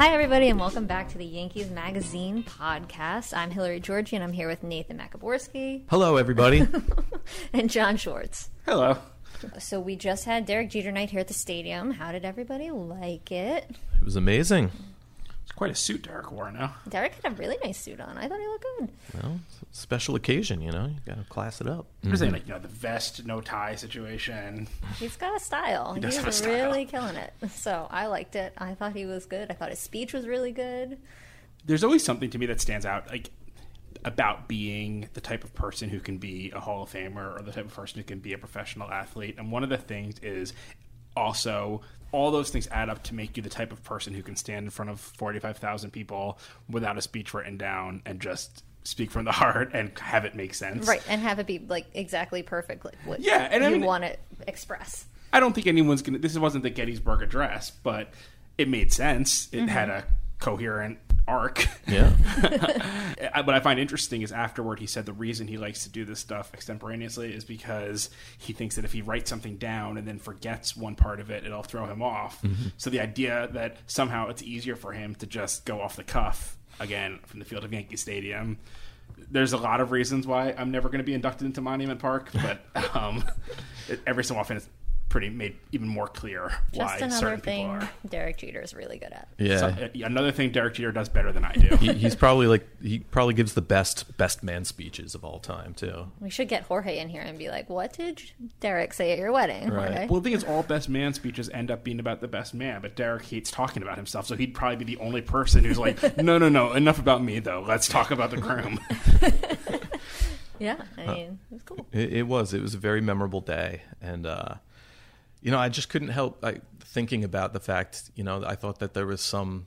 Hi, everybody, and welcome back to the Yankees Magazine podcast. I'm Hillary Giorgi, and I'm here with Nathan Maciborski Hello, everybody. and John Schwartz. Hello. So, we just had Derek Jeter night here at the stadium. How did everybody like it? it was amazing. It's quite a suit Derek wore now. Derek had a really nice suit on. I thought he looked good. Well, it's a special occasion, you know. You got to class it up. I'm saying mm-hmm. like you know the vest no tie situation. He's got a style. does have a He's style. really killing it. So, I liked it. I thought he was good. I thought his speech was really good. There's always something to me that stands out like about being the type of person who can be a Hall of Famer or the type of person who can be a professional athlete. And one of the things is also all those things add up to make you the type of person who can stand in front of 45,000 people without a speech written down and just speak from the heart and have it make sense. Right. And have it be like exactly perfect, like what Yeah, and I you mean- want to express. I don't think anyone's gonna. This wasn't the Gettysburg Address, but it made sense. It mm-hmm. had a coherent arc. Yeah. What I find interesting is afterward he said the reason he likes to do this stuff extemporaneously is because he thinks that if he writes something down and then forgets one part of it, it'll throw him off. So the idea that somehow it's easier for him to just go off the cuff again from the field of Yankee Stadium. There's a lot of reasons why I'm never going to be inducted into Monument Park, but um, every so often it's pretty made even more clear why Just another certain thing people are. Derek Jeter is really good at. Yeah. So, uh, another thing Derek Jeter does better than I do. he, he's probably like he probably gives the best best man speeches of all time too. We should get Jorge in here and be like, "What did Derek say at your wedding?" Right. Jorge? Well, the thing is, all best man speeches end up being about the best man, but Derek hates talking about himself, so he'd probably be the only person who's like, no, no, no, enough about me, though. Let's talk about the groom. yeah, I mean, it was cool. It, it was. It was a very memorable day, and uh, you know, I just couldn't help I, thinking about the fact. You know, I thought that there was some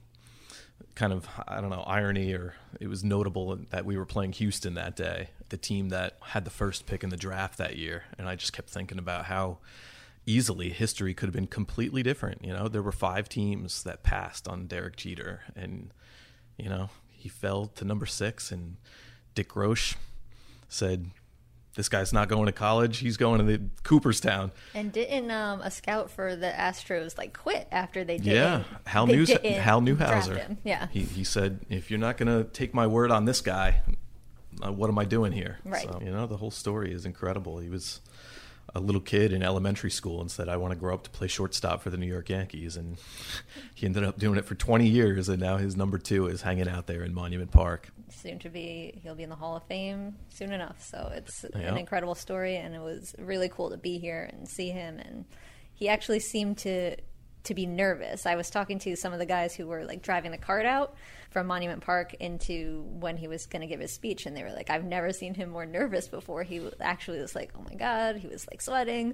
kind of I don't know irony, or it was notable that we were playing Houston that day, the team that had the first pick in the draft that year, and I just kept thinking about how easily history could have been completely different. You know, there were five teams that passed on Derek Jeter, and you know he fell to number six, and Dick Groch said, "This guy's not going to college. He's going to the Cooperstown." And didn't um, a scout for the Astros like quit after they did? Yeah, Hal News, Hal Newhouser. Yeah, he he said, "If you're not going to take my word on this guy, uh, what am I doing here?" Right. So, you know, the whole story is incredible. He was a little kid in elementary school and said, "I want to grow up to play shortstop for the New York Yankees," and he ended up doing it for 20 years, and now his number two is hanging out there in Monument Park. Soon to be he'll be in the Hall of Fame soon enough. So it's Yeah. an incredible story, and it was really cool to be here and see him. And he actually seemed to to be nervous. I was talking to some of the guys who were like driving the cart out from Monument Park into when he was going to give his speech, and they were like, "I've never seen him more nervous before." He actually was like, "Oh my god," he was like sweating.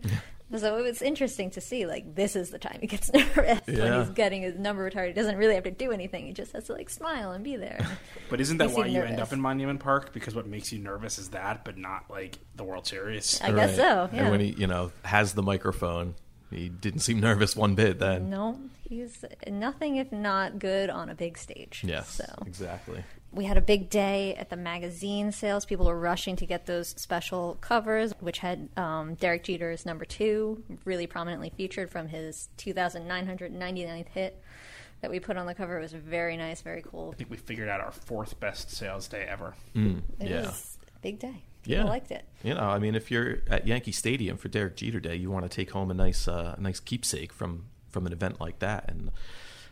So it was interesting to see, like, this is the time he gets nervous when Yeah. he's getting his number retired. He doesn't really have to do anything; he just has to like smile and be there. But isn't that why seemed you end up in Monument Park? Because what makes you nervous is that, but not like the World Series. I guess so. Yeah. And when he, you know, has the microphone, he didn't seem nervous one bit then. No, he's nothing if not good on a big stage. Yes, So exactly. We had a big day at the magazine sales. People were rushing to get those special covers, which had um, Derek Jeter's number two really prominently featured from his 2,999th hit that we put on the cover. It was very nice, very cool. I think we figured out our fourth best sales day ever. It yeah. was a big day. Yeah. People liked it. You know, I mean, if you're at Yankee Stadium for Derek Jeter Day, you want to take home a nice, uh, a nice keepsake from from an event like that. And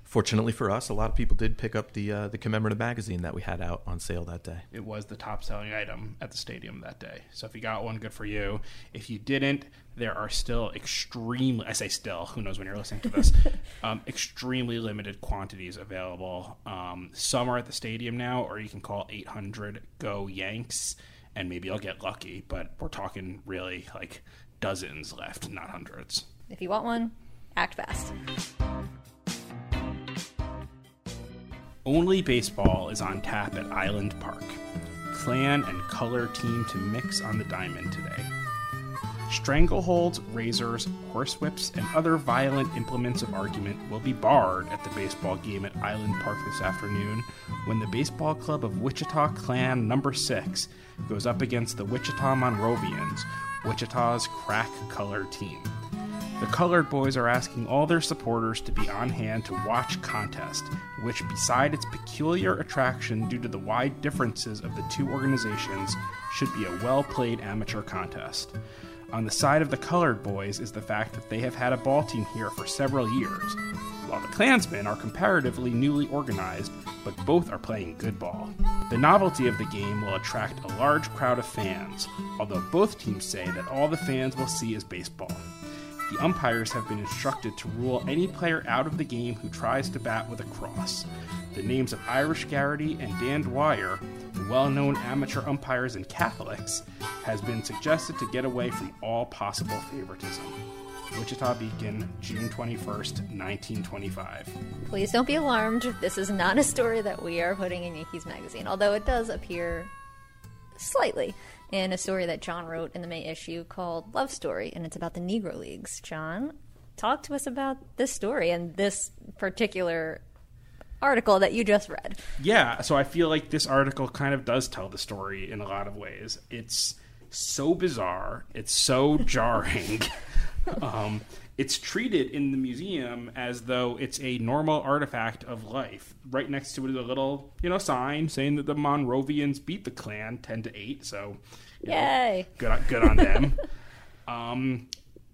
fortunately for us, a lot of people did pick up the uh, the commemorative magazine that we had out on sale that day. It was the top selling item at the stadium that day. So if you got one, good for you. If you didn't, there are still extremely, I say still, who knows when you're listening to this, um, extremely limited quantities available. Um, some are at the stadium now, or you can call 800 GO Yanks, and maybe I'll get lucky, but we're talking really like dozens left, not hundreds. If you want one, act fast. Only baseball is on tap at Island Park. Klan and color team to mix on the diamond today. Strangleholds, razors, horsewhips, and other violent implements of argument will be barred at the baseball game at Island Park this afternoon when the Baseball Club of Wichita Klan number 6 goes up against the Wichita Monrovians, Wichita's crack color team. The Colored Boys are asking all their supporters to be on hand to watch contest, which, beside its peculiar attraction due to the wide differences of the two organizations, should be a well played amateur contest. On the side of the Colored Boys is the fact that they have had a ball team here for several years, while the Klansmen are comparatively newly organized, but both are playing good ball. The novelty of the game will attract a large crowd of fans, although both teams say that all the fans will see is baseball. The umpires have been instructed to rule any player out of the game who tries to bat with a cross. The names of Irish Garrity and Dan Dwyer, well known amateur umpires and Catholics, has been suggested to get away from all possible favoritism. Wichita Beacon, June 21st, 1925. Please don't be alarmed. This is not a story that we are putting in Yankees Magazine, although it does appear slightly in a story that John wrote in the May issue called Love Story, and it's about the Negro Leagues. John, talk to us about this story and this particular article that you just read. Yeah, so I feel like this article kind of does tell the story in a lot of ways. It's so bizarre, it's so jarring. um, it's treated in the museum as though it's a normal artifact of life. Right next to it is a little, you know, sign saying that the Monrovians beat the Klan ten to eight. So, you know, Yay. good, on- good on them. um,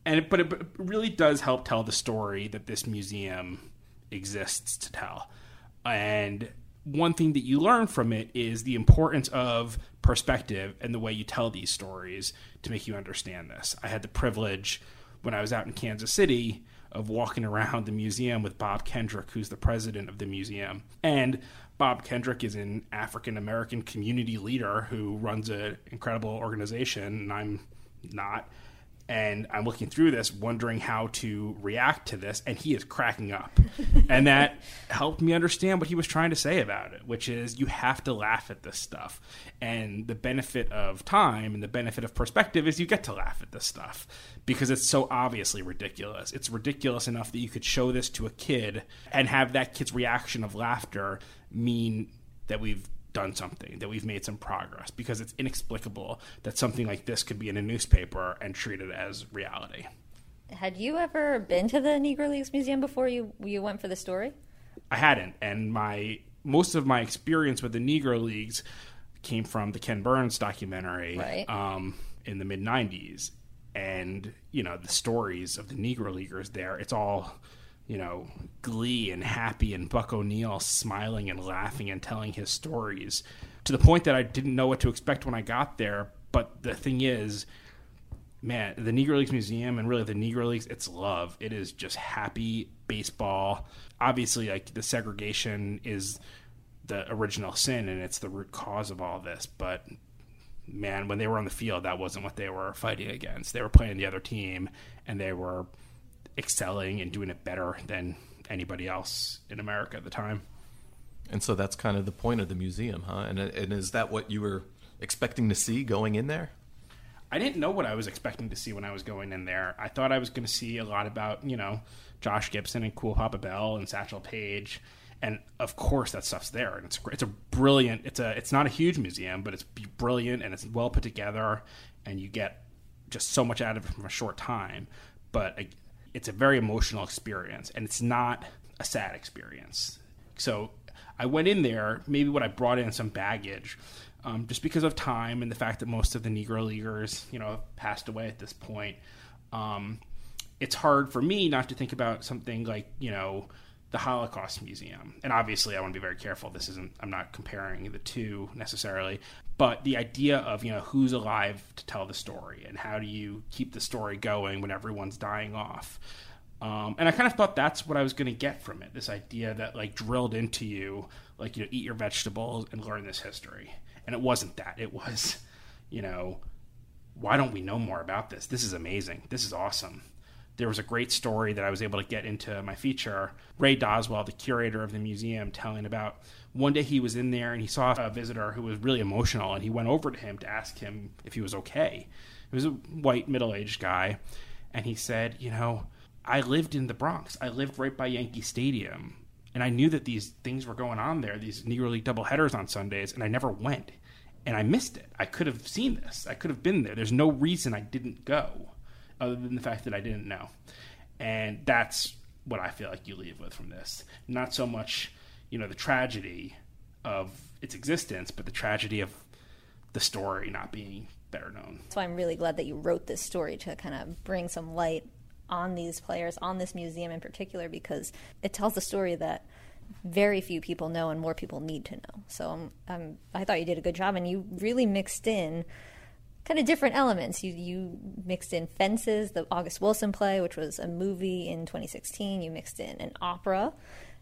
and it, but it, but it really does help tell the story that this museum exists to tell. And one thing that you learn from it is the importance of perspective and the way you tell these stories to make you understand this. I had the privilege when I was out in Kansas City of walking around the museum with Bob Kendrick, who's the president of the museum. And Bob Kendrick is an African American community leader who runs an incredible organization, and I'm not and I'm looking through this, wondering how to react to this, and he is cracking up. and that helped me understand what he was trying to say about it, which is you have to laugh at this stuff. And the benefit of time and the benefit of perspective is you get to laugh at this stuff because it's so obviously ridiculous. It's ridiculous enough that you could show this to a kid and have that kid's reaction of laughter mean that we've done something, that we've made some progress, because it's inexplicable that something like this could be in a newspaper and treated as reality. Had you ever been to the Negro Leagues Museum before you you went for the story? I hadn't, and my most of my experience with the Negro Leagues came from the Ken Burns documentary Right. um, in the mid '90s, and you know the stories of the Negro Leaguers there. It's all you know glee and happy, and Buck O'Neil smiling and laughing and telling his stories to the point that I didn't know what to expect when I got there. But the thing is, man, the Negro Leagues Museum and really the Negro Leagues, it's love. It is just happy baseball. Obviously, like the segregation is the original sin and it's the root cause of all this. But man, when they were on the field, that wasn't what they were fighting against. They were playing the other team and they were excelling and doing it better than anybody else in America at the time. And so that's kind of the point of the museum, huh? And, and is that what you were expecting to see going in there? I didn't know what I was expecting to see when I was going in there. I thought I was going to see a lot about, you know, Josh Gibson and Cool Papa Bell and Satchel Paige. And of course that stuff's there. And it's great. It's a brilliant, it's a, it's not a huge museum, but it's brilliant and it's well put together and you get just so much out of it from a short time. But it's a very emotional experience and it's not a sad experience. So I went in there, maybe what I brought in some baggage, um, just because of time and the fact that most of the Negro Leaguers, you know, passed away at this point. Um, it's hard for me not to think about something like, you know, the Holocaust Museum. And obviously, I want to be very careful. This isn't, I'm not comparing the two necessarily. But the idea of, you know, who's alive to tell the story and how do you keep the story going when everyone's dying off. Um, and I kind of thought that's what I was going to get from it. This idea that like drilled into you, like you know, eat your vegetables and learn this history. And it wasn't that. It was, you know, why don't we know more about this? This is amazing. This is awesome. There was a great story that I was able to get into my feature. Ray Doswell, the curator of the museum, telling about one day he was in there and he saw a visitor who was really emotional, and he went over to him to ask him if he was okay. It was a white, middle aged guy, and he said, You know, I lived in the Bronx. I lived right by Yankee Stadium. And I knew that these things were going on there, these Negro League doubleheaders on Sundays, and I never went. And I missed it. I could have seen this. I could have been there. There's no reason I didn't go, other than the fact that I didn't know. And that's what I feel like you leave with from this. Not so much, you know, the tragedy of its existence, but the tragedy of the story not being better known. So I'm really glad that you wrote this story to kind of bring some light on these players, on this museum in particular, because it tells a story that very few people know and more people need to know. So um, um, I thought you did a good job, and you really mixed in kind of different elements. You you mixed in Fences, the August Wilson play, which was a movie in 2016. You mixed in an opera,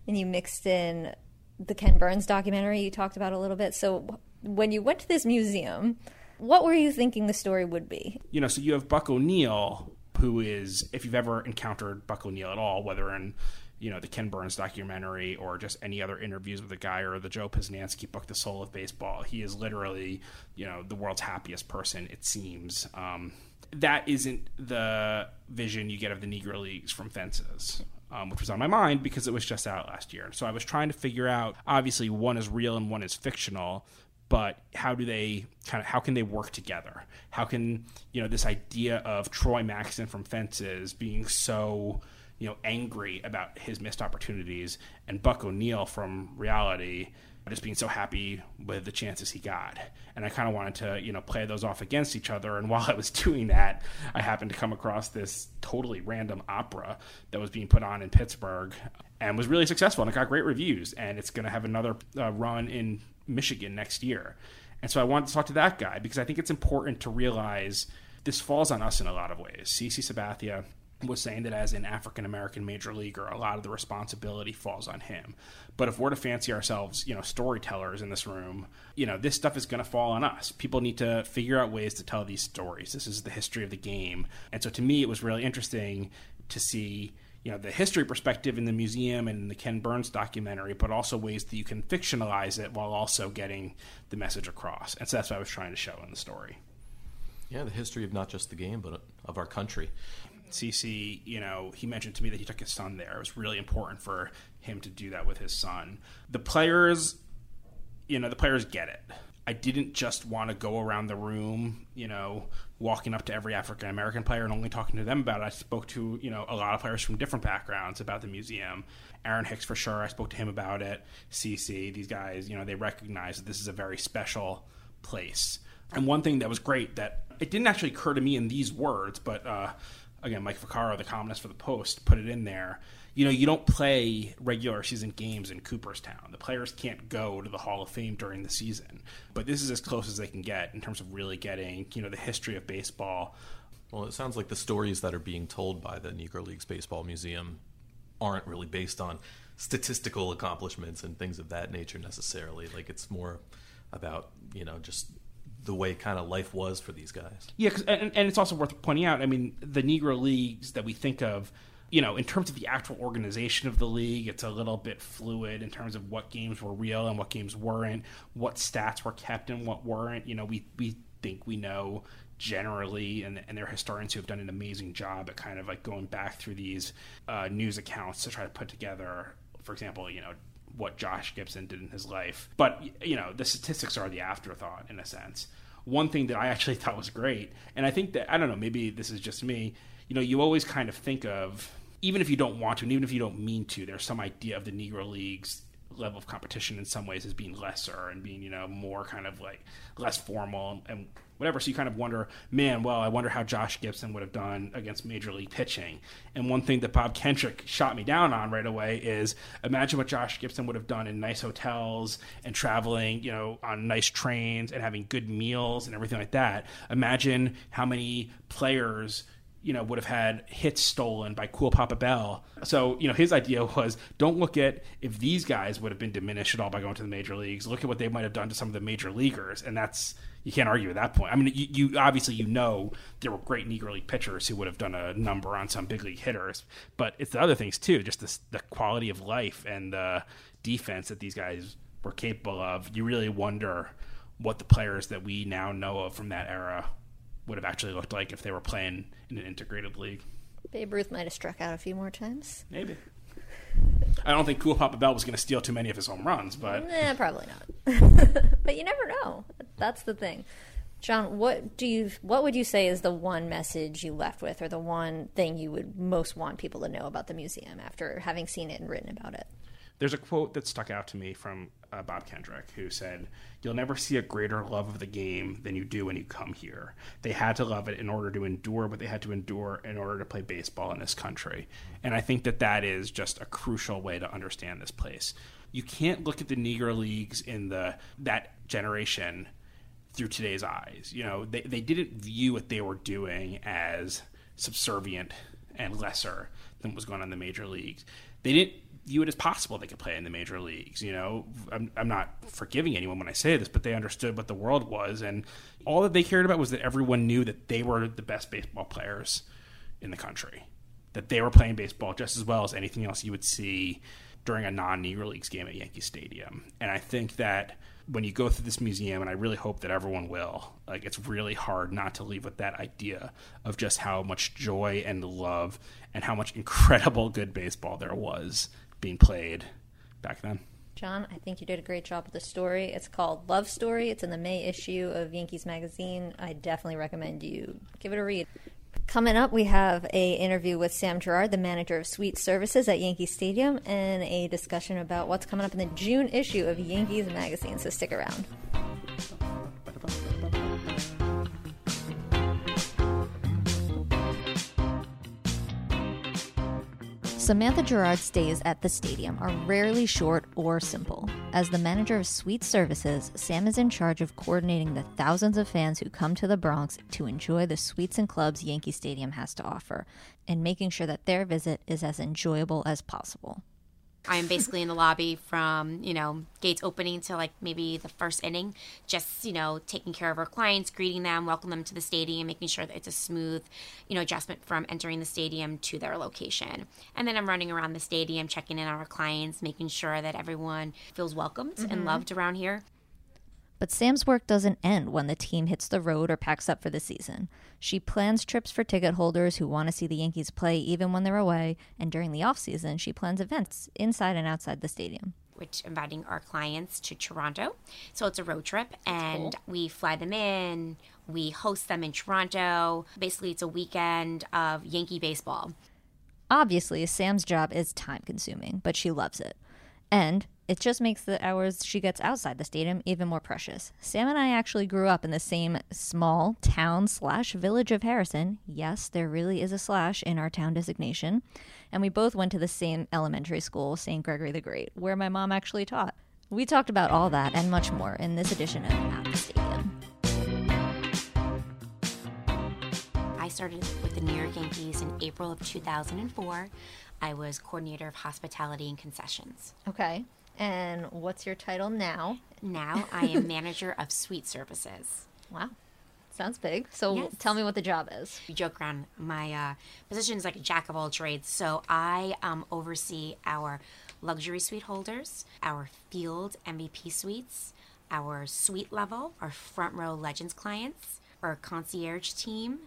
and you mixed in the Ken Burns documentary you talked about a little bit. So when you went to this museum, what were you thinking the story would be? You know, so you have Buck O'Neil, who is, if you've ever encountered Buck O'Neil at all, whether in you know the Ken Burns documentary or just any other interviews with the guy or the Joe Posnanski book, The Soul of Baseball, he is literally you know the world's happiest person. It seems um, that isn't the vision you get of the Negro Leagues from Fences. Um, which was on my mind because it was just out last year. So I was trying to figure out. Obviously, one is real and one is fictional but how do they kind of how can they work together? How can you know this idea of Troy Maxson from Fences being so you know angry about his missed opportunities and Buck O'Neil from Reality just being so happy with the chances he got. And I kind of wanted to, you know, play those off against each other. And while I was doing that, I happened to come across this totally random opera that was being put on in Pittsburgh and was really successful. And it got great reviews. And it's going to have another uh, run in Michigan next year. And so I wanted to talk to that guy because I think it's important to realize this falls on us in a lot of ways. CC Sabathia was saying that as an African American major leaguer, a lot of the responsibility falls on him. But if we're to fancy ourselves, you know, storytellers in this room, you know, this stuff is going to fall on us. People need to figure out ways to tell these stories. This is the history of the game. And so to me, it was really interesting to see you know the history perspective in the museum and the Ken Burns documentary, but also ways that you can fictionalize it while also getting the message across. And so that's what I was trying to show in the story. Yeah, the history of not just the game, but of our country. CC, you know, he mentioned to me that he took his son there. It was really important for him to do that with his son. The players, you know, the players get it. I didn't just want to go around the room, you know, walking up to every African American player and only talking to them about it. I spoke to, you know, a lot of players from different backgrounds about the museum. Aaron Hicks for sure. I spoke to him about it. CC, these guys, you know, they recognize that this is a very special place. And one thing that was great that it didn't actually occur to me in these words, but uh, again, Mike Vaccaro, the columnist for the Post, put it in there you know, you don't play regular season games in Cooperstown. The players can't go to the Hall of Fame during the season. But this is as close as they can get in terms of really getting, you know, the history of baseball. Well, it sounds like the stories that are being told by the Negro Leagues Baseball Museum aren't really based on statistical accomplishments and things of that nature necessarily. Like it's more about, you know, just the way kind of life was for these guys. Yeah, and, and it's also worth pointing out. I mean, the Negro Leagues that we think of you know, in terms of the actual organization of the league, it's a little bit fluid in terms of what games were real and what games weren't, what stats were kept and what weren't. You know, we we think we know generally, and, and there are historians who have done an amazing job at kind of like going back through these uh, news accounts to try to put together, for example, you know, what Josh Gibson did in his life. But you know, the statistics are the afterthought in a sense. One thing that I actually thought was great, and I think that I don't know, maybe this is just me. You know, you always kind of think of even if you don't want to, and even if you don't mean to, there's some idea of the Negro Leagues level of competition in some ways as being lesser and being you know more kind of like less formal and whatever. So you kind of wonder, man, well, I wonder how Josh Gibson would have done against major league pitching. And one thing that Bob Kendrick shot me down on right away is imagine what Josh Gibson would have done in nice hotels and traveling, you know, on nice trains and having good meals and everything like that. Imagine how many players you know, would have had hits stolen by Cool Papa Bell. So, you know, his idea was don't look at if these guys would have been diminished at all by going to the major leagues. Look at what they might have done to some of the major leaguers, and that's you can't argue at that point. I mean, you, you, obviously you know there were great Negro League pitchers who would have done a number on some big league hitters, but it's the other things too, just this, the quality of life and the defense that these guys were capable of. You really wonder what the players that we now know of from that era would have actually looked like if they were playing in an integrated league. Babe Ruth might have struck out a few more times. Maybe. I don't think Cool Papa Bell was going to steal too many of his home runs, but eh, probably not. but you never know. That's the thing. John, what do you what would you say is the one message you left with or the one thing you would most want people to know about the museum after having seen it and written about it? There's a quote that stuck out to me from uh, Bob Kendrick, who said, You'll never see a greater love of the game than you do when you come here. They had to love it in order to endure what they had to endure in order to play baseball in this country. And I think that that is just a crucial way to understand this place. You can't look at the Negro Leagues in the that generation through today's eyes. You know, they, they didn't view what they were doing as subservient and lesser than what was going on in the major leagues. They didn't view it as possible they could play in the major leagues. You know, I'm, I'm not forgiving anyone when I say this, but they understood what the world was, and all that they cared about was that everyone knew that they were the best baseball players in the country, that they were playing baseball just as well as anything else you would see during a non-Negro Leagues game at Yankee Stadium. And I think that when you go through this museum, and I really hope that everyone will, like it's really hard not to leave with that idea of just how much joy and love and how much incredible good baseball there was being played back then. John, I think you did a great job with the story. It's called Love Story. It's in the May issue of Yankees Magazine. I definitely recommend you give it a read. Coming up, we have a interview with Sam Gerard, the manager of suite services at Yankee Stadium, and a discussion about what's coming up in the June issue of Yankees Magazine. So stick around. Samantha Gerard's days at the stadium are rarely short or simple. As the manager of suite services, Sam is in charge of coordinating the thousands of fans who come to the Bronx to enjoy the suites and clubs Yankee Stadium has to offer, and making sure that their visit is as enjoyable as possible. I'm basically in the lobby from, you know, gates opening to like maybe the first inning, just, you know, taking care of our clients, greeting them, welcome them to the stadium, making sure that it's a smooth, you know, adjustment from entering the stadium to their location. And then I'm running around the stadium, checking in on our clients, making sure that everyone feels welcomed mm-hmm. and loved around here. But Sam's work doesn't end when the team hits the road or packs up for the season. She plans trips for ticket holders who want to see the Yankees play even when they're away, and during the off season, she plans events inside and outside the stadium which inviting our clients to Toronto. So it's a road trip and cool. we fly them in, we host them in Toronto. Basically, it's a weekend of Yankee baseball. Obviously, Sam's job is time consuming, but she loves it. And it just makes the hours she gets outside the stadium even more precious. Sam and I actually grew up in the same small town slash village of Harrison. Yes, there really is a slash in our town designation. And we both went to the same elementary school, St. Gregory the Great, where my mom actually taught. We talked about all that and much more in this edition of At the Stadium. I started with the New York Yankees in April of 2004. I was coordinator of hospitality and concessions. Okay. And what's your title now? Now I am manager of suite services. Wow. Sounds big. So yes. tell me what the job is. We joke around. My uh, position is like a jack of all trades. So I um, oversee our luxury suite holders, our field MVP suites, our suite level, our front row legends clients, our concierge team,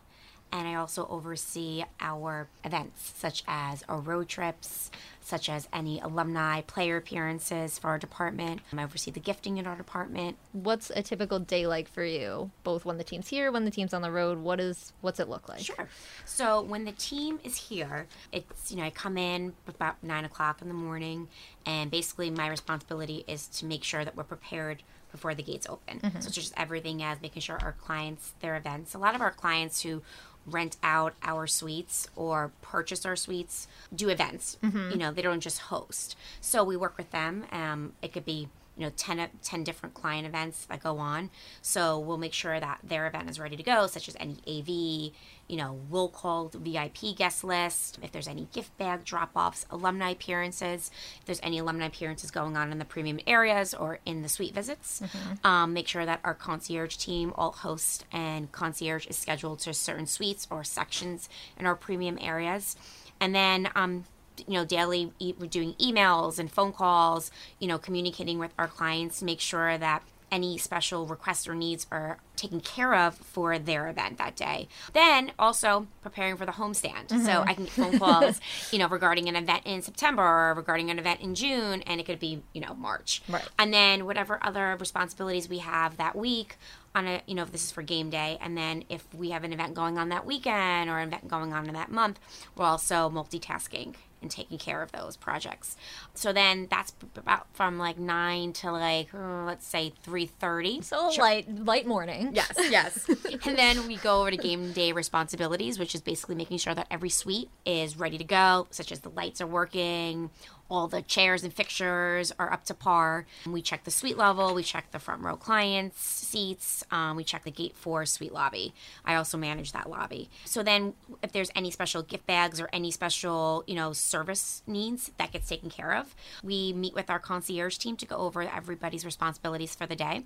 and I also oversee our events, such as our road trips, such as any alumni player appearances for our department. Um, I oversee the gifting in our department. What's a typical day like for you, both when the team's here, when the team's on the road? What is what's it look like? Sure. So when the team is here, it's you know I come in about nine o'clock in the morning, and basically my responsibility is to make sure that we're prepared before the gates open. Mm-hmm. So it's just everything as making sure our clients, their events. A lot of our clients who rent out our suites or purchase our suites do events. You know, they don't just host. So we work with them. Um, it could be you know 10, 10 different client events that go on. So we'll make sure that their event is ready to go such as any av you know we'll call the vip guest list. If there's any gift bag drop-offs alumni appearances if there's any alumni appearances going on in the premium areas or in the suite visits um, make sure that our concierge team all host and concierge is scheduled to certain suites or sections in our premium areas. And then um, you know daily e- we're doing emails and phone calls you know communicating with our clients to make sure that any special requests or needs are taken care of for their event that day. Then also preparing for the homestand. So mm-hmm. i can get phone calls you know regarding an event in september or regarding an event in june and it could be you know march. Right. and then whatever other responsibilities we have that week on a you know if this is for game day and then if we have an event going on that weekend or an event going on in that month we're also multitasking and taking care of those projects so then that's about from like 9 to like uh, let's say 3.30 So light light morning. Yes, yes. and then we go over to game day responsibilities, which is basically making sure that every suite is ready to go, such as the lights are working, all the chairs and fixtures are up to par. We check the suite level, we check the front row clients' seats, um, we check the gate four suite lobby. I also manage that lobby. So then, if there's any special gift bags or any special, you know, service needs, that gets taken care of. We meet with our concierge team to go over everybody's responsibilities for the day.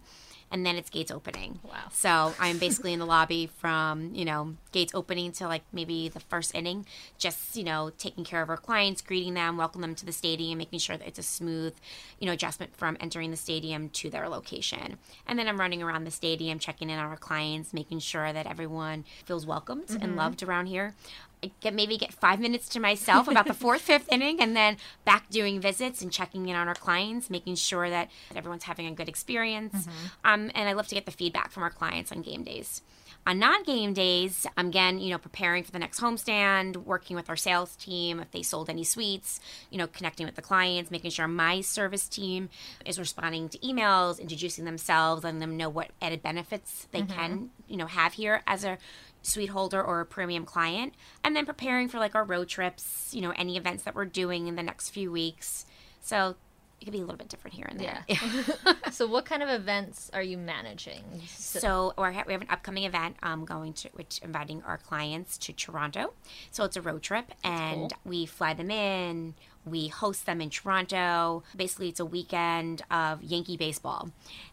And then it's gates opening. Wow. So I'm basically in the lobby from, you know, gates opening to like maybe the first inning, just, you know, taking care of our clients, greeting them, welcome them to the stadium, making sure that it's a smooth, you know, adjustment from entering the stadium to their location. And then I'm running around the stadium, checking in on our clients, making sure that everyone feels welcomed and loved around here. I get maybe get five minutes to myself about the fourth, fifth inning, and then back doing visits and checking in on our clients, making sure that everyone's having a good experience. Um, and I love to get the feedback from our clients on game days. On non-game days, I'm again, you know, preparing for the next homestand, working with our sales team if they sold any suites, you know, connecting with the clients, making sure my service team is responding to emails, introducing themselves, letting them know what added benefits they mm-hmm. can, you know, have here as a suite holder or a premium client. And then preparing for like our road trips you know any events that we're doing in the next few weeks. So it could be a little bit different here and there Yeah. So what kind of events are you managing? So we're, we have an upcoming event um, going to which inviting our clients to Toronto. So it's a road trip, and we fly them in. We host them in Toronto. Basically, it's a weekend of Yankee baseball,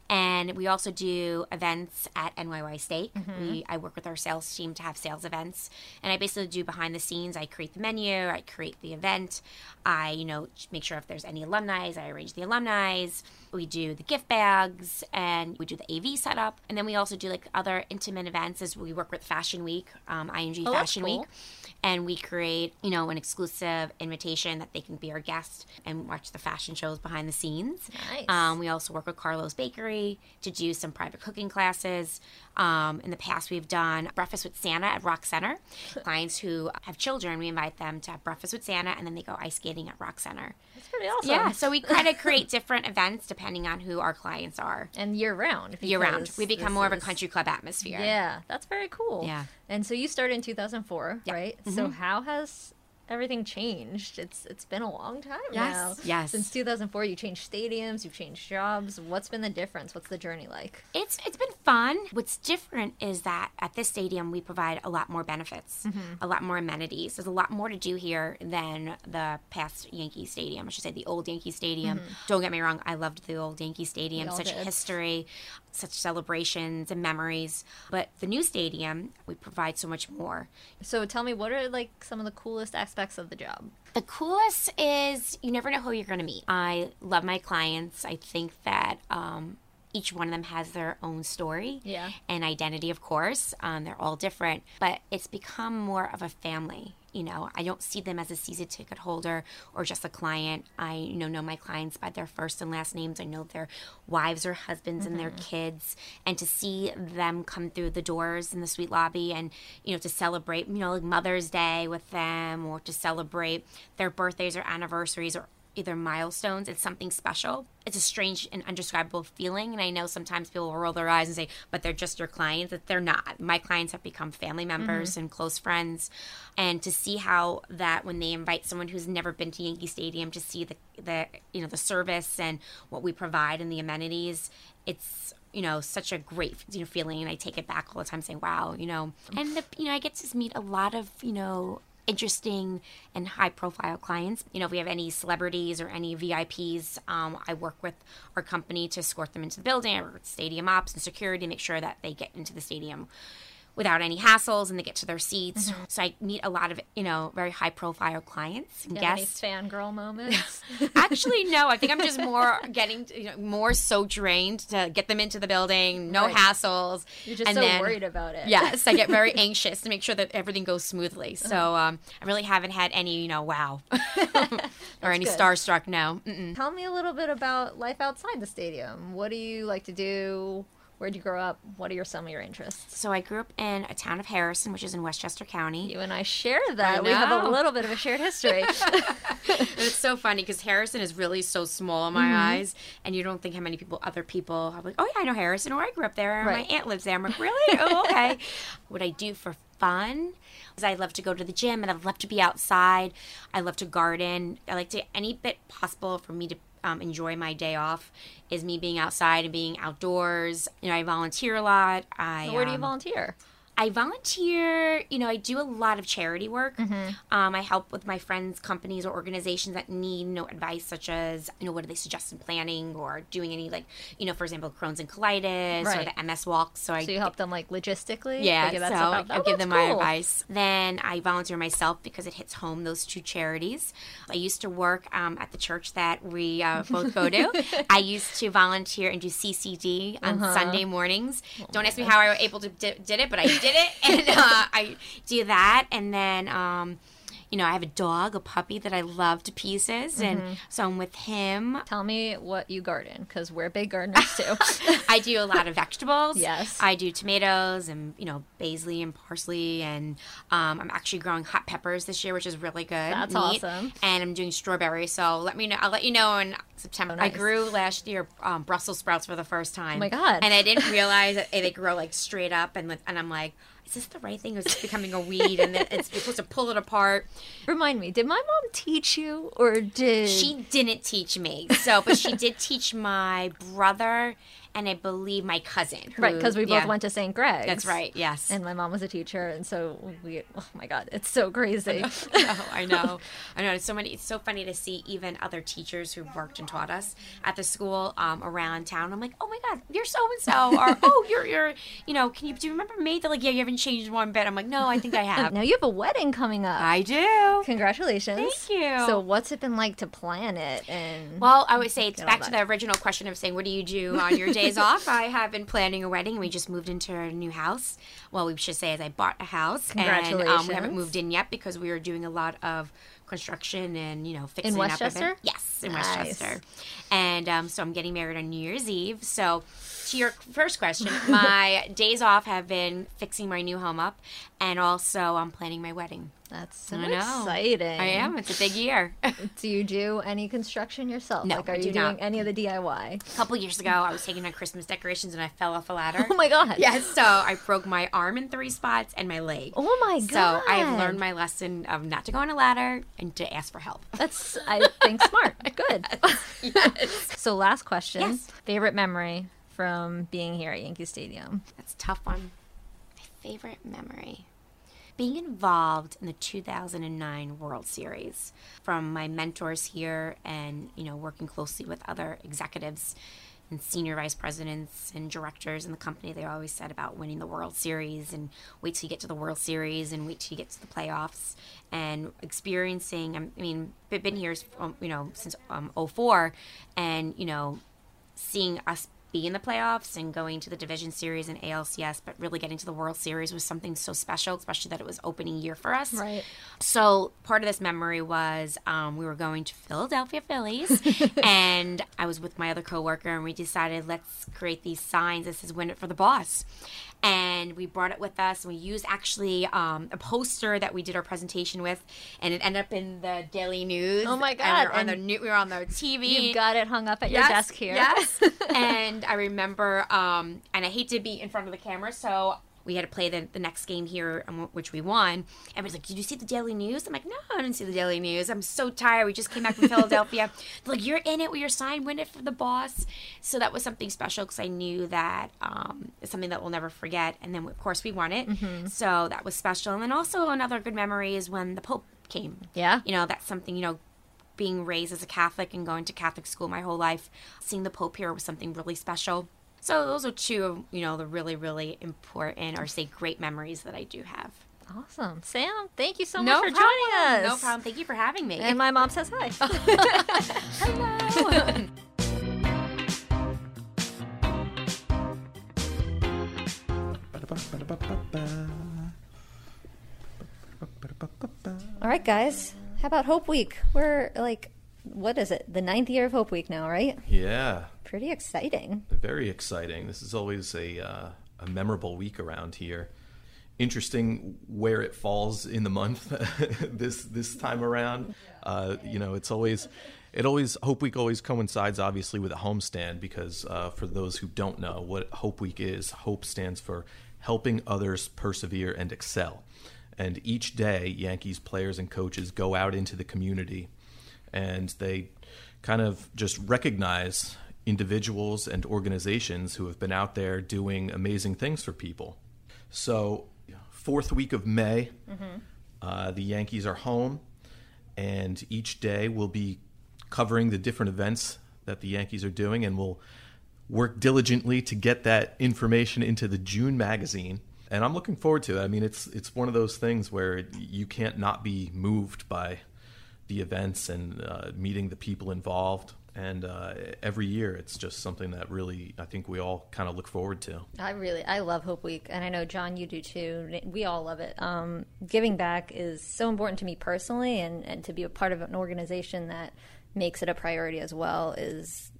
and we also do events at NYY Steak. We I work with our sales team to have sales events, and I basically do behind the scenes. I create the menu, I create the event, I you know make sure if there's any alumni, I arrange the alumni. We do the gift bags, and we do the AV setup, and then we also do like other intimate events as we work with Fashion Week, um, ING Oh, Fashion cool. Week and we create you know an exclusive invitation that they can be our guest and watch the fashion shows behind the scenes Nice. um, we also work with Carlo's bakery to do some private cooking classes um, in the past we've done breakfast with santa at rock center clients who have children we invite them to have breakfast with santa and then they go ice skating at rock center That's pretty awesome. yeah so we kind of create different events depending on who our clients are And year round. year round we become more of a country club atmosphere Yeah, that's very cool. Yeah. And so you started in 2004, right? Mm-hmm. So how has everything changed? It's it's been a long time Yes, now. yes. Since 2004, you changed stadiums, you've changed jobs. What's been the difference? What's the journey like? It's it's been fun. What's different is that at this stadium we provide a lot more benefits, mm-hmm. a lot more amenities. There's a lot more to do here than the past Yankee Stadium. I should say the old Yankee Stadium. Mm-hmm. Don't get me wrong, I loved the old Yankee Stadium. Such did. history, such celebrations and memories. But the new stadium, we provide so much more. So tell me, what are like some of the coolest aspects of the job? The coolest is you never know who you're going to meet. I love my clients. I think that um, each one of them has their own story Yeah. and identity, of course. Um, they're all different, but it's become more of a family. You know, I don't see them as a season ticket holder or just a client. I you know know my clients by their first and last names. I know their wives or husbands and their mm-hmm. kids, and to see them come through the doors in the suite lobby, and you know to celebrate, you know, like Mother's Day with them, or to celebrate their birthdays or anniversaries or either milestones, it's something special. It's a strange and undescribable feeling. And I know sometimes people will roll their eyes and say, but they're just your clients. That they're not. My clients have become family members mm-hmm. and close friends. And to see how that when they invite someone who's never been to Yankee Stadium to see the, the you know, the service and what we provide and the amenities, it's you know such a great you know feeling and i take it back all the time saying wow you know and the, you know i get to meet a lot of you know interesting and high profile clients. You know, if we have any celebrities or any VIPs, um, I work with our company to escort them into the building, or stadium ops and security, make sure that they get into the stadium without any hassles and they get to their seats. So I meet a lot of, you know, very high profile clients and you have any fangirl moments? Actually, no. I think I'm just more getting, you know, more so drained to get them into the building, no Right. hassles. You're just and so then- worried about it. Yes, I get very anxious to make sure that everything goes smoothly. So um, I really haven't had any, you know, wow, or any good. starstruck. No, Mm-mm. Tell me a little bit about life outside the stadium. What do you like to do? Where'd you grow up? What are your some of your interests? So I grew up in a town of Harrison, which is in Westchester County. You and I share that. We have a little bit of a shared history. It's so funny because Harrison is really so small in my Mm-hmm. eyes, and you don't think how many people, other people, are like, oh yeah, I know Harrison, or I grew up there, or Right. my aunt lives there. I'm like, really? oh, okay. what I do for fun is I love to go to the gym, and I love to be outside. I love to garden. I like to any bit possible for me to. Um, enjoy my day off is me being outside and being outdoors. You know, I volunteer a lot. I Where do you um, volunteer? I volunteer, you know, I do a lot of charity work. Mm-hmm. Um, I help with my friends' companies or organizations that need, you know, advice such as, you know, what do they suggest in planning or doing any, like, you know, for example, Crohn's and colitis Right. or the MS walks. So I So you help them like logistically? yeah, so? I Oh, give them that's my advice. Then I volunteer myself because it hits home those two charities. I used to work um, at the church that we uh, both go to. I used to volunteer and do CCD on Uh-huh. Sunday mornings. Oh, Don't ask me how I was able to di- did it, but I did it, and uh, I do that. And then. Um, you know, I have a dog, a puppy that I love to pieces, Mm-hmm. and so I'm with him. Tell me what you garden because we're big gardeners too. I do a lot of vegetables. Yes. I do tomatoes and you know basil and parsley, and um, I'm actually growing hot peppers this year, which is really good. That's neat. awesome. And I'm doing strawberries. So let me know. I'll let you know in September. Oh, nice. I grew last year um, Brussels sprouts for the first time. Oh my God. And I didn't realize that they grow like straight up, and and I'm like. Is this the right thing? Or is this becoming a weed? And then it's supposed to pull it apart. Remind me, did my mom teach you or did She didn't teach me, so but she did teach my brother and I believe my cousin. Right, because we both yeah. went to St. Greg's. That's right. Yes. And my mom was a teacher, and so we. Oh my God, it's so crazy. oh, I know. I know. It's so many. It's so funny to see even other teachers who've worked and taught us at the school um, around town. I'm like, oh my god, you're so and so, or oh, you're you're, you know, can you do you remember me? They're like, yeah, you haven't changed one bit. I'm like, no, I think I have. now you have a wedding coming up. I do. Congratulations. Thank you. So, what's it been like to plan it? And Well, I would say it's back to the original question of saying, what do you do on your days off? I have been planning a wedding. We just moved into a new house. Well, we should say as I bought a house. And um, we haven't moved in yet because we are doing a lot of construction and, you know, fixing up. of it. Westchester? Yes, in Nice. Westchester. And um, so I'm getting married on New Year's Eve. So to your first question, my days off have been fixing my new home up and also I'm planning my wedding. that's so I exciting. I am. It's a big year. Do you do any construction yourself? No, like, are I you do doing not. any of the DIY? A couple years ago, I was taking on Christmas decorations and I fell off a ladder. Oh my God. Yes, so I broke my arm in three spots and my leg. Oh my god! So I have learned my lesson of not to go on a ladder and to ask for help. That's I think smart. Good. yes. So last question. Yes. Favorite memory from being here at Yankee Stadium. That's a tough one. My favorite memory. Being involved in the 2009 World Series from my mentors here and, you know, working closely with other executives and senior vice presidents and directors in the company, they always said about winning the World Series and wait till you get to the World Series and wait till you get to the playoffs and experiencing, I mean, I've been here, um, you know, since um, 04 and, you know, seeing us be in the playoffs and going to the division series and ALCS, but really getting to the World Series was something so special, especially that it was opening year for us. Right. So part of this memory was um, we were going to Philadelphia Phillies, and I was with my other coworker, and we decided let's create these signs. This is "Win It for the Boss," and we brought it with us. And we used actually um, a poster that we did our presentation with, and it ended up in the Daily News. Oh my And God, we were on and the new, we were on the TV. You've got it hung up at your desk here. Yes. and I remember, um, and I hate to be in front of the camera, so we had to play the, the next game here, um, which we won. Everybody's like, "Did you see the Daily News?" I'm like, "No, I didn't see the Daily News. I'm so tired. We just came back from Philadelphia." They're like, "You're in it with your sign. Win it for the boss." So that was something special because I knew that um, it's something that we'll never forget. And then, of course, we won it. Mm-hmm. So that was special. And then also another good memory is when the Pope came. Yeah. You know, that's something you know being raised as a Catholic and going to Catholic school my whole life, seeing the Pope here was something really special. So those are two of you know the really really important or say great memories that I do have. Awesome. Sam, thank you so much for joining us. No problem. Thank you for having me. And my mom says hi. Hello. All right, guys. How about Hope Week? We're like, what is it? The ninth year of Hope Week now, right? Yeah, Pretty exciting. very exciting. This is always a uh, a memorable week around here. Interesting where it falls in the month this this time around. Uh, you know, it's always it always Hope Week always coincides obviously with a homestand because uh, for those who don't know what Hope Week is, Hope stands for helping others persevere and excel. And each day, Yankees players and coaches go out into the community and they kind of just recognize individuals and organizations who have been out there doing amazing things for people. So, fourth week of May, uh, the Yankees are home, and each day we'll be covering the different events that the Yankees are doing, and we'll work diligently to get that information into the June magazine. And I'm looking forward to it. I mean, it's it's one of those things where you can't not be moved by the events and uh, meeting the people involved. And uh, every year, it's just something that really I think we all kind of look forward to. I really, I love Hope Week, and I know John, you do too. We all love it. Um, giving back is so important to me personally, and and to be a part of an organization that makes it a priority as well is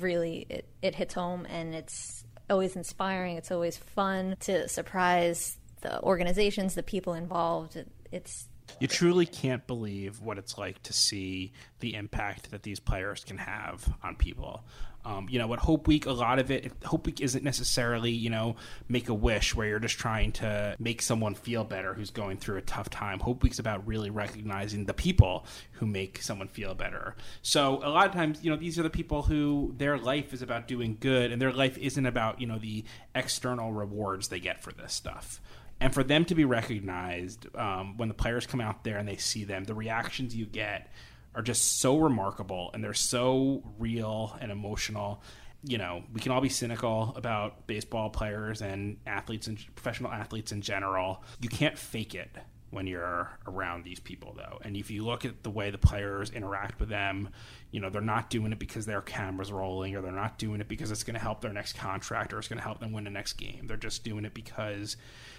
really it, it hits home, and it's always inspiring. It's always fun to surprise the organizations, the people involved. It, it's You truly can't believe what it's like to see the impact that these players can have on people. Um, you know, what Hope Week, a lot of it, Hope Week isn't necessarily, you know, make a wish where you're just trying to make someone feel better who's going through a tough time. Hope Week's about really recognizing the people who make someone feel better. So a lot of times, you know, these are the people who their life is about doing good and their life isn't about, you know, the external rewards they get for this stuff and for them to be recognized um, when the players come out there and they see them, the reactions you get are just so remarkable and they're so real and emotional. You know, we can all be cynical about baseball players and athletes and professional athletes in general. You can't fake it when you're around these people though and if you look at the way the players interact with them you know they're not doing it because their cameras rolling or they're not doing it because it's going to help their next contract or it's going to help them win the next game they're just doing it because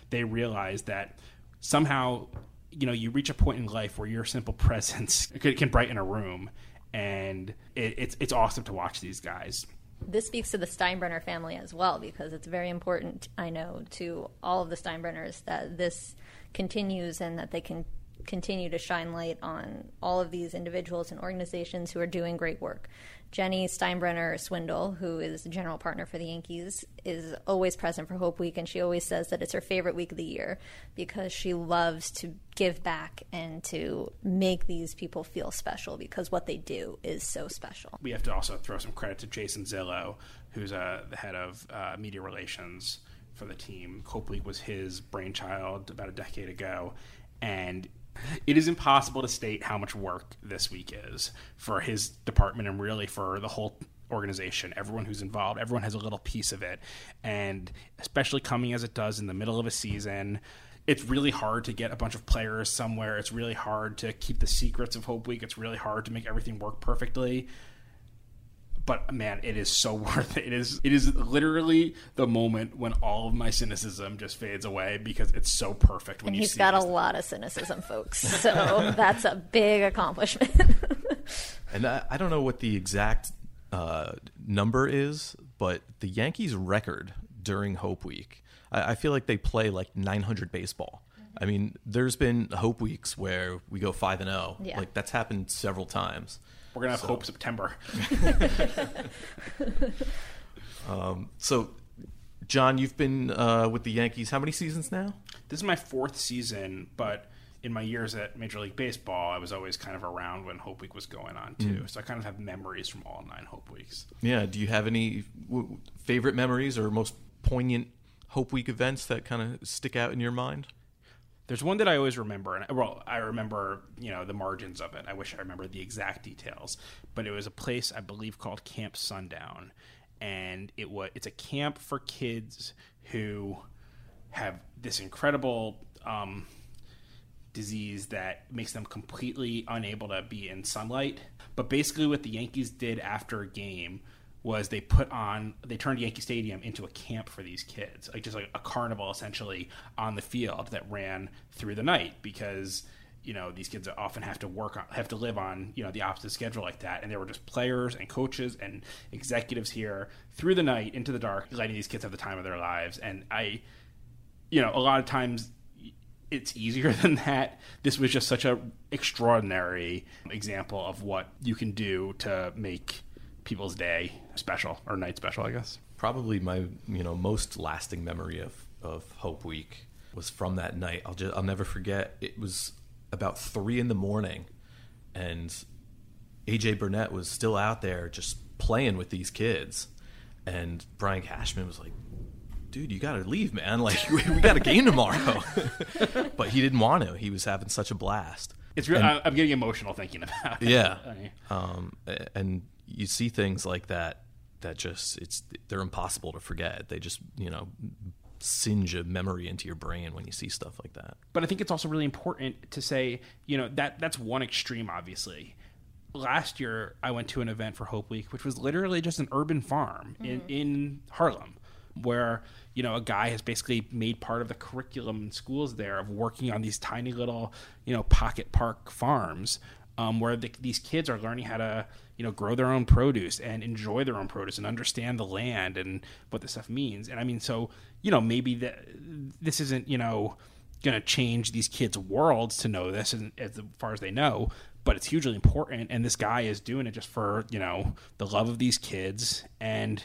they realize that somehow you know you reach a point in life where your simple presence can, brighten a room and it, it's it's awesome to watch these guys this speaks to the Steinbrenner family as well because it's very important, I know, to all of the Steinbrenners that this continues and that they can continue to shine light on all of these individuals and organizations who are doing great work. Jenny Steinbrenner Swindal, who is the general partner for the Yankees, is always present for Hope Week, and she always says that it's her favorite week of the year because she loves to give back and to make these people feel special because what they do is so special. we have to also throw some credit to Jason Zillo, who's uh, the head of uh, media relations for the team. Hope League was his brainchild about a decade ago, and it is impossible to state how much work this week is for his department and really for the whole organization everyone who's involved. Everyone has a little piece of it. And especially coming as it does in the middle of a season it's really hard to get a bunch of players somewhere. It's really hard to keep the secrets of hope week. It's really hard to make everything work perfectly but man, it is so worth it. It is it is literally the moment when all of my cynicism just fades away because it's so perfect when and you he's see got a this. lot of cynicism, folks. So that's a big accomplishment. And I, I don't know what the exact uh, number is, but the Yankees' record during Hope Week, I, I feel like they play like 900 baseball. I mean, there's been Hope Weeks where we go five and zero. Yeah. Like that's happened several times. We're gonna have Hope September. So, John, you've been uh, with the Yankees how many seasons now? This is my fourth season, but in my years at Major League Baseball, I was always kind of around when Hope Week was going on too. So I kind of have memories from all nine Hope Weeks. Yeah. Do you have any w- favorite memories or most poignant Hope Week events that kind of stick out in your mind? There's one that I always remember, and well, I remember you know the margins of it. I wish I remember the exact details, but it was a place I believe called Camp Sundown, and it was it's a camp for kids who have this incredible um, disease that makes them completely unable to be in sunlight. But basically, what the Yankees did after a game was they put on they turned Yankee Stadium into a camp for these kids, like just like a carnival essentially on the field that ran through the night because you know these kids often have to work on have to live on you know the opposite schedule like that. And there were just players and coaches and executives here through the night into the dark letting these kids have the time of their lives. And i you know a lot of times it's easier than that. This was just such a extraordinary example of what you can do to make people's day special or night special, I guess. Probably my you know most lasting memory of of Hope Week was from that night. I'll just I'll never forget. It was about three in the morning, and AJ Burnett was still out there just playing with these kids, and Brian Cashman was like, "Dude, you got to leave, man! Like we, we got a game tomorrow." but he didn't want to. He was having such a blast. It's real. And- I- I'm getting emotional thinking about it. yeah um, and you see things like that that just it's they're impossible to forget. They just you know singe a memory into your brain when you see stuff like that. But I think it's also really important to say, you know, that that's one extreme, obviously. Last year, I went to an event for Hope Week, which was literally just an urban farm in, mm-hmm. in Harlem, where you know a guy has basically made part of the curriculum in schools there of working on these tiny little, you know, pocket park farms, um, where the, these kids are learning how to, you know, grow their own produce and enjoy their own produce and understand the land and what this stuff means. And I mean, so you know, maybe that this isn't, you know going to change these kids' worlds to know this and as far as they know but it's hugely important. And this guy is doing it just for you know the love of these kids. And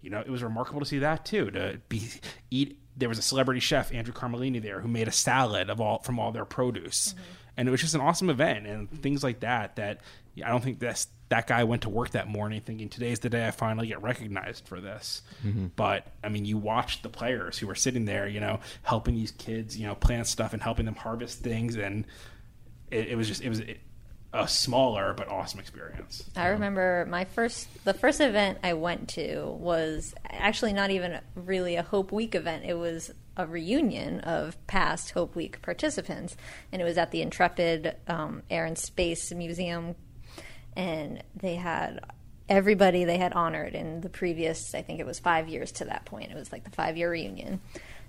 you know it was remarkable to see that too to be eat there was a celebrity chef Andrew Carmellini there who made a salad of all from all their produce and it was just an awesome event and things like that that i don't think that's that guy went to work that morning thinking today's the day I finally get recognized for this. Mm-hmm. But I mean, you watched the players who were sitting there, you know, helping these kids, you know, plant stuff and helping them harvest things, and it, it was just it was a smaller but awesome experience. I remember my first, the first event I went to was actually not even really a Hope Week event. It was a reunion of past Hope Week participants, and it was at the Intrepid um, Air and Space Museum, and they had everybody they had honored in the previous, I think it was five years to that point. It was like the five year reunion.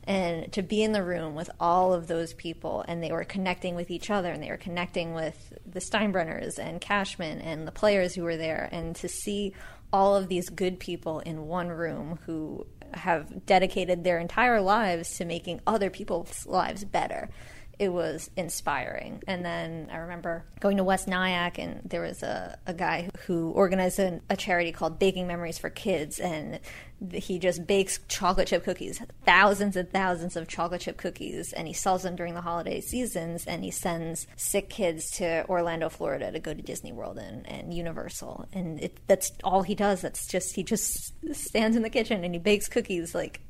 And to be in the room with all of those people, and they were connecting with each other, and they were connecting with the Steinbrenners and Cashman and the players who were there, and to see all of these good people in one room who have dedicated their entire lives to making other people's lives better it was inspiring. And then I remember going to West Nyack, and there was a, a guy who organized a, a charity called Baking Memories for Kids, and he just bakes chocolate chip cookies, thousands and thousands of chocolate chip cookies, and he sells them during the holiday seasons, and he sends sick kids to Orlando, Florida to go to Disney World and, and Universal. And it, that's all he does. That's just, he just stands in the kitchen and he bakes cookies like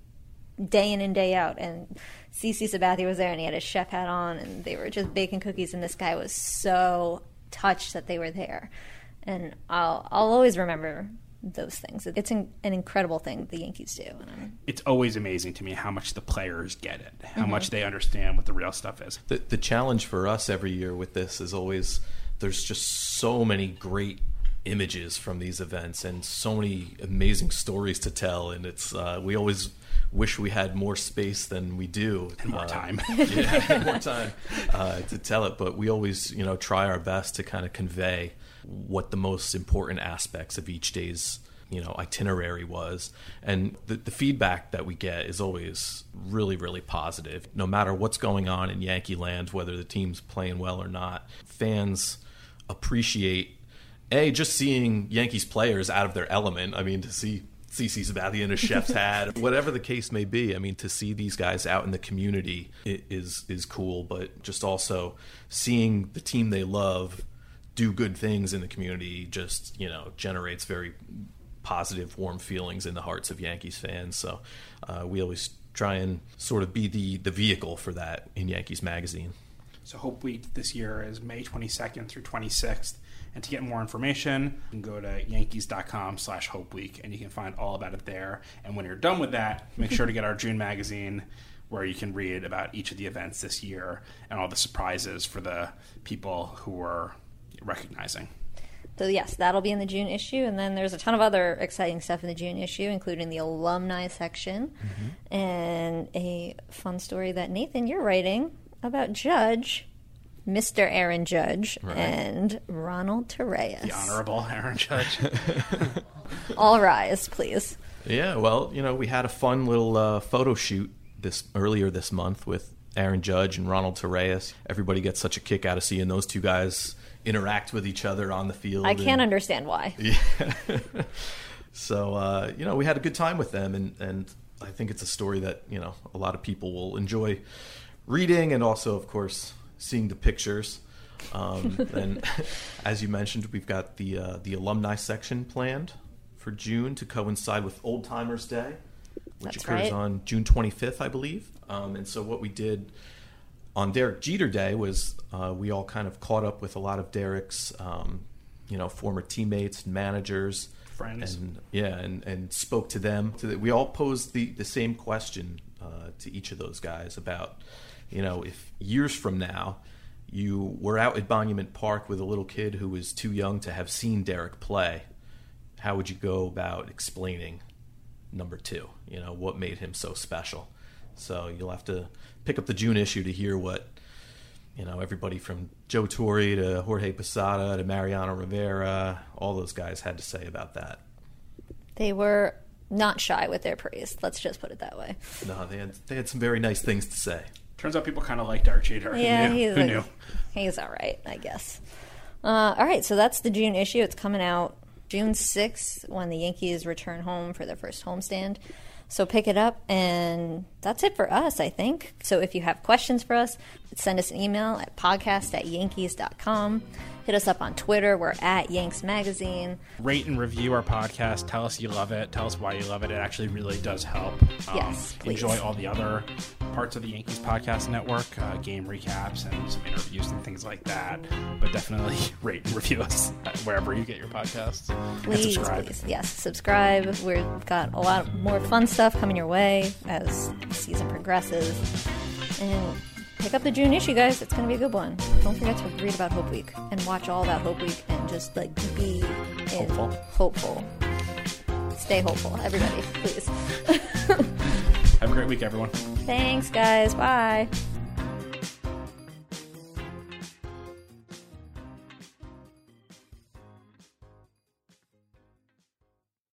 day in and day out. And CC Sabathia was there, and he had his chef hat on, and they were just baking cookies. And this guy was so touched that they were there, and I'll I'll always remember those things. It's an, an incredible thing the Yankees do. It's always amazing to me how much the players get it, how mm-hmm. much they understand what the real stuff is. the, the challenge for us every year with this is always there's just so many great images from these events and so many amazing stories to tell. And it's uh, we always wish we had more space than we do And more Uh, time. yeah, more time uh, to tell it. But we always, you know, try our best to kind of convey what the most important aspects of each day's, you know, itinerary was. And the, the feedback that we get is always really, really positive. No matter what's going on in Yankee land, whether the team's playing well or not, fans appreciate a just seeing Yankees players out of their element. I mean, to see CC Sabathia in a chef's hat, whatever the case may be. I mean, to see these guys out in the community is is cool, but just also seeing the team they love do good things in the community just you know generates very positive, warm feelings in the hearts of Yankees fans. So uh, we always try and sort of be the the vehicle for that in Yankees magazine. So Hope Week this year is May 22nd through 26th. And to get more information, you can go to yankees.com slash Hope Week and you can find all about it there. And when you're done with that, make sure to get our June magazine where you can read about each of the events this year and all the surprises for the people who we're recognizing. So yes, that'll be in the June issue, and then there's a ton of other exciting stuff in the June issue, including the alumni section mm-hmm. and a fun story that Nathan you're writing about Judge, Mr. Aaron Judge, and Ronald Torreyes. The Honorable Aaron Judge. All rise, please. Yeah, well, you know, we had a fun little uh, photo shoot this earlier this month with Aaron Judge and Ronald Torreyes. Everybody gets such a kick out of seeing those two guys interact with each other on the field. I can't and- understand why. Yeah. So uh, you know, we had a good time with them, and and I think it's a story that you know a lot of people will enjoy reading, and also, of course, seeing the pictures. Um, and as you mentioned, we've got the uh, the alumni section planned for June to coincide with Old Timers Day, which That's occurs right. on June 25th, I believe. Um, and so what we did on Derek Jeter Day was uh, we all kind of caught up with a lot of Derek's, um, you know, former teammates and managers, Friends. and yeah, and, and spoke to them. So that we all posed the the same question uh, to each of those guys about, you know, if years from now you were out at Monument Park with a little kid who was too young to have seen Derek play, how would you go about explaining number two? You know, what made him so special? So you'll have to pick up the June issue to hear what you know everybody from Joe Torre to Jorge Posada to Mariano Rivera, all those guys had to say about that. They were not shy with their praise. Let's just put it that way. No, they had they had some very nice things to say. Turns out people kind of like Derek. Who Yeah, knew? he's Who like- knew? He's all right, I guess. Uh, all right, so that's the June issue. It's coming out June 6th when the Yankees return home for their first homestand. So pick it up, and that's it for us, I think. So if you have questions for us, send us an email at podcast at yankees.com. Hit us up on Twitter. We're at Yanks Magazine. Rate and review our podcast. Tell us you love it. Tell us why you love it. It actually really does help. Um, Yes, please. Enjoy all the other parts of the Yankees podcast network, uh, game recaps and some interviews and things like that. But definitely rate and review us wherever you get your podcasts. Please, subscribe. please. Yes, subscribe. We've got a lot more fun stuff coming your way as the season progresses. And pick up the June issue, guys. It's going to be a good one. Don't forget to read about Hope Week and watch all about Hope Week and just like be Hopeful. hopeful. Stay hopeful, everybody, please. Have a great week, everyone. Thanks, guys. Bye.